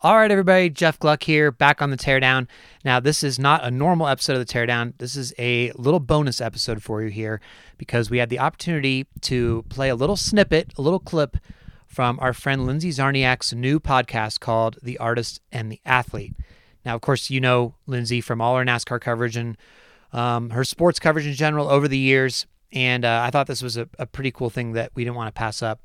All right, everybody, Jeff Gluck here, back on the Teardown. Now, this is not a normal episode of the Teardown. This is a little bonus episode for you here because we had the opportunity to play a little snippet, a little clip from our friend Lindsay Czarniak's new podcast called The Artist and the Athlete. Now, of course, you know Lindsay from all our NASCAR coverage and um, her sports coverage in general over the years. And uh, I thought this was a, a pretty cool thing that we didn't want to pass up.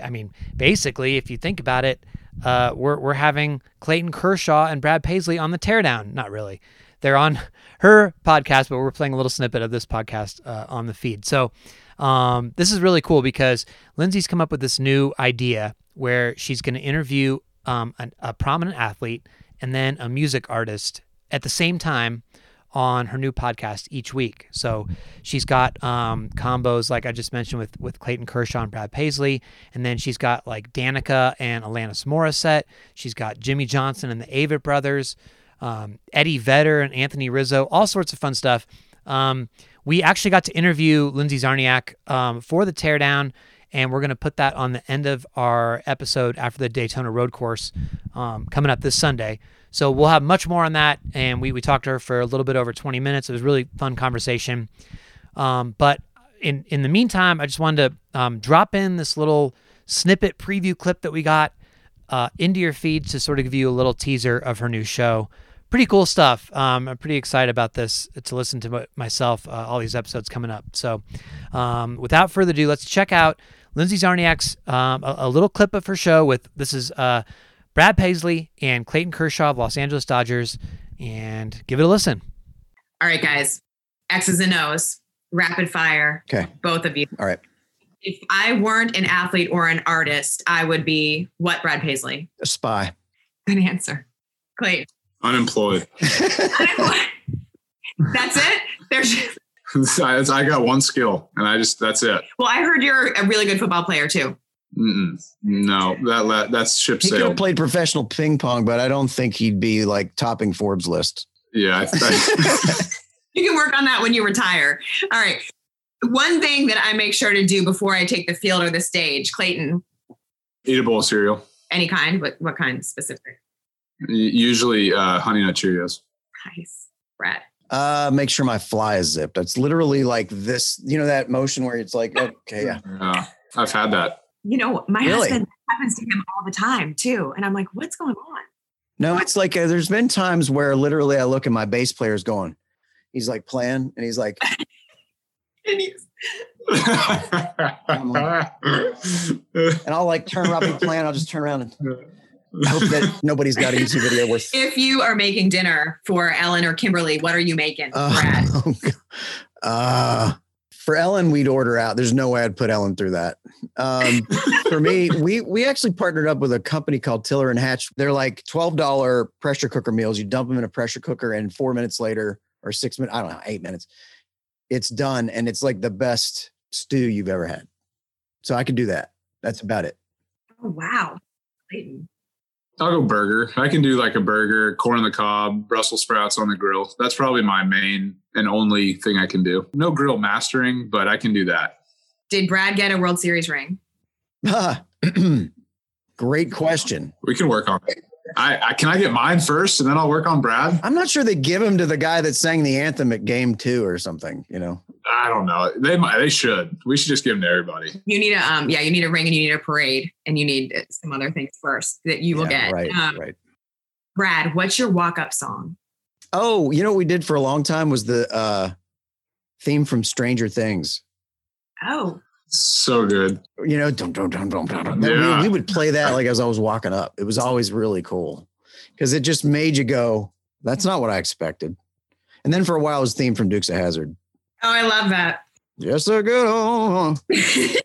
I mean, basically, if you think about it, uh, we're, we're having Clayton Kershaw and Brad Paisley on the teardown. Not really. They're on her podcast, but we're playing a little snippet of this podcast uh, on the feed. So um, this is really cool because Lindsay's come up with this new idea where she's going to interview um, a, a prominent athlete and then a music artist at the same time on her new podcast each week. So she's got um, combos like I just mentioned with with Clayton Kershaw and Brad Paisley, and then she's got like Danica and Alanis Morissette. She's got Jimmie Johnson and the Avett Brothers, um, Eddie Vedder and Anthony Rizzo, all sorts of fun stuff. Um, we actually got to interview Lindsay Czarniak um, for the teardown, and we're going to put that on the end of our episode after the Daytona Road Course um, coming up this Sunday. So we'll have much more on that. And we, we talked to her for a little bit over 20 minutes. It was really fun conversation. Um, but in, in the meantime, I just wanted to um, drop in this little snippet preview clip that we got uh, into your feed to sort of give you a little teaser of her new show. Pretty cool stuff. Um, I'm pretty excited about this to listen to myself, uh, all these episodes coming up. So um, without further ado, let's check out Lindsay Czarniak's um, a, a, little clip of her show with this is uh, Brad Paisley and Clayton Kershaw of Los Angeles Dodgers, and give it a listen. All right, guys. X's and O's, rapid fire. Okay. Both of you. All right. If I weren't an athlete or an artist, I would be what, Brad Paisley? A spy. Good answer. Clayton. Unemployed. Unemployed. That's it? There's I got one skill and I just that's it. Well, I heard you're a really good football player too. Mm-mm. No, that that's ship he sailed. He could have played professional ping pong, but I don't think he'd be like topping Forbes list. Yeah, I, I, you can work on that when you retire. All right. One thing that I make sure to do before I take the field or the stage, Clayton. Eat a bowl of cereal. Any kind? What what kind specific? Usually uh, honey nut Cheerios. Nice, Brad. Uh, make sure my fly is zipped. It's literally like this. You know that motion where it's like, okay, yeah. Yeah, I've had that you know, my really? husband happens to him all the time too. And I'm like, what's going on? No, it's like uh, there's been times where literally I look at my bass player's going, he's like playing and he's like, and he's, like, and I'll like turn around, be playing. I'll just turn around and hope that nobody's got a YouTube video with. If you are making dinner for Ellen or Kimberly, what are you making, Brad? Uh, uh, for Ellen, we'd order out. There's no way I'd put Ellen through that. Um, for me, we we actually partnered up with a company called Tiller and Hatch. They're like twelve dollar pressure cooker meals. You dump them in a pressure cooker, and four minutes later, or six minutes, I don't know, eight minutes, it's done, and it's like the best stew you've ever had. So I can do that. That's about it. Oh wow, Clayton. I'll go burger. I can do like a burger, corn on the cob, Brussels sprouts on the grill. That's probably my main and only thing I can do. No grill mastering, but I can do that. Did Brad get a World Series ring? Great question. We can work on it. I, I, can I get mine first and then I'll work on Brad. I'm not sure they give him to the guy that sang the anthem at game two or something. You know, I don't know. They might. They should. We should just give them to everybody. You need a um. Yeah, you need a ring and you need a parade and you need uh, some other things first that you will yeah, get. Right. Um, right. Brad, what's your walk up song? Oh, you know what we did for a long time was the uh, theme from Stranger Things. Oh. So good. You know, dum, dum, dum, dum, dum, yeah. we, we would play that like as I was walking up. It was always really cool because it just made you go, that's not what I expected. And then for a while, it was theme from Dukes of Hazzard. Oh, I love that. Yes, sir. Good.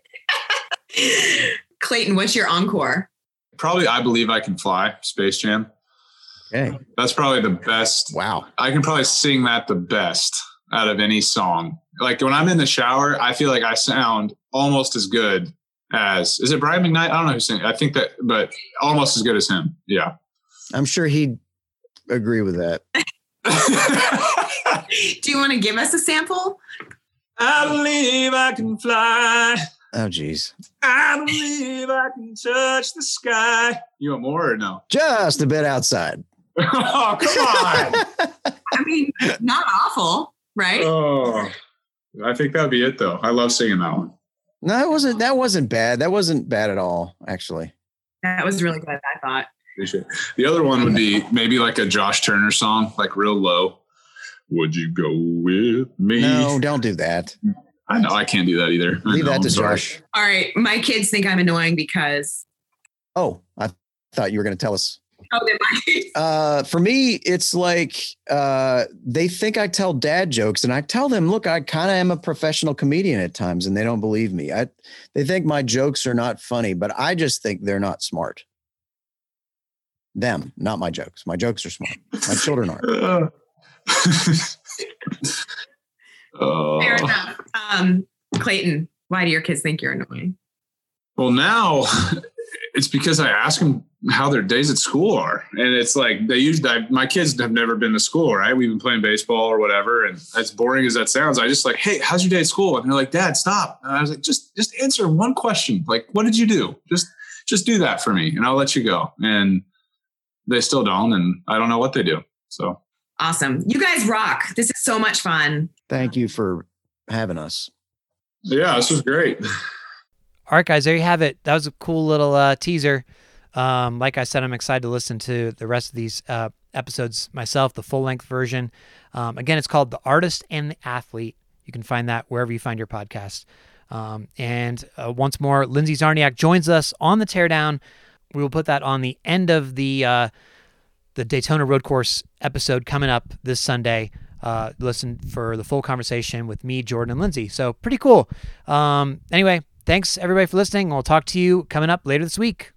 Clayton, what's your encore? Probably I Believe I Can Fly, Space Jam. Okay. That's probably the best. Wow. I can probably sing that the best out of any song. Like when I'm in the shower, I feel like I sound almost as good as is it Brian McKnight? I don't know who's singing. I think that, but almost as good as him. Yeah. I'm sure he'd agree with that. Do you want to give us a sample? I believe I can fly. Oh, geez. I believe I can touch the sky. You want more or no? Just a bit outside. oh, come on. I mean, not awful, right? oh, I think that'd be it though. I love singing that one. No, it wasn't. That wasn't bad. That wasn't bad at all, actually. That was really good, I thought. Appreciate it. The other one would be maybe like a Josh Turner song, like real low. Would you go with me? No, don't do that. I know I can't do that either. Leave know, that to. Josh. All right. My kids think I'm annoying because Oh, I thought you were going to tell us. oh, they might. Uh, for me, it's like uh, they think I tell dad jokes, and I tell them, "Look, I kind of am a professional comedian at times," and they don't believe me. I they think my jokes are not funny, but I just think they're not smart. Them, not my jokes. My jokes are smart. My children aren't. Oh. Fair enough. Um, Clayton, why do your kids think you're annoying? Well, now it's because I ask them how their days at school are, and it's like they usually. My kids have never been to school, right? We've been playing baseball or whatever, and as boring as that sounds, I just like, hey, how's your day at school? And they're like, Dad, stop. And I was like, just just answer one question. Like, what did you do? Just just do that for me, and I'll let you go. And they still don't, and I don't know what they do. So Awesome. You guys rock. This is so much fun. Thank you for having us. yeah, this was great. All right, guys, there you have it. That was a cool little uh, teaser. Um, like I said, I'm excited to listen to the rest of these uh, episodes myself, the full length version. Um, again, it's called The Artist and the Athlete. You can find that wherever you find your podcast. Um, and uh, once more, Lindsay Czarniak joins us on the teardown. We will put that on the end of the uh, the Daytona Road Course episode coming up this Sunday. Uh, listen for the full conversation with me, Jordan, and Lindsay. So pretty cool. Um, anyway, thanks everybody for listening. We'll talk to you coming up later this week.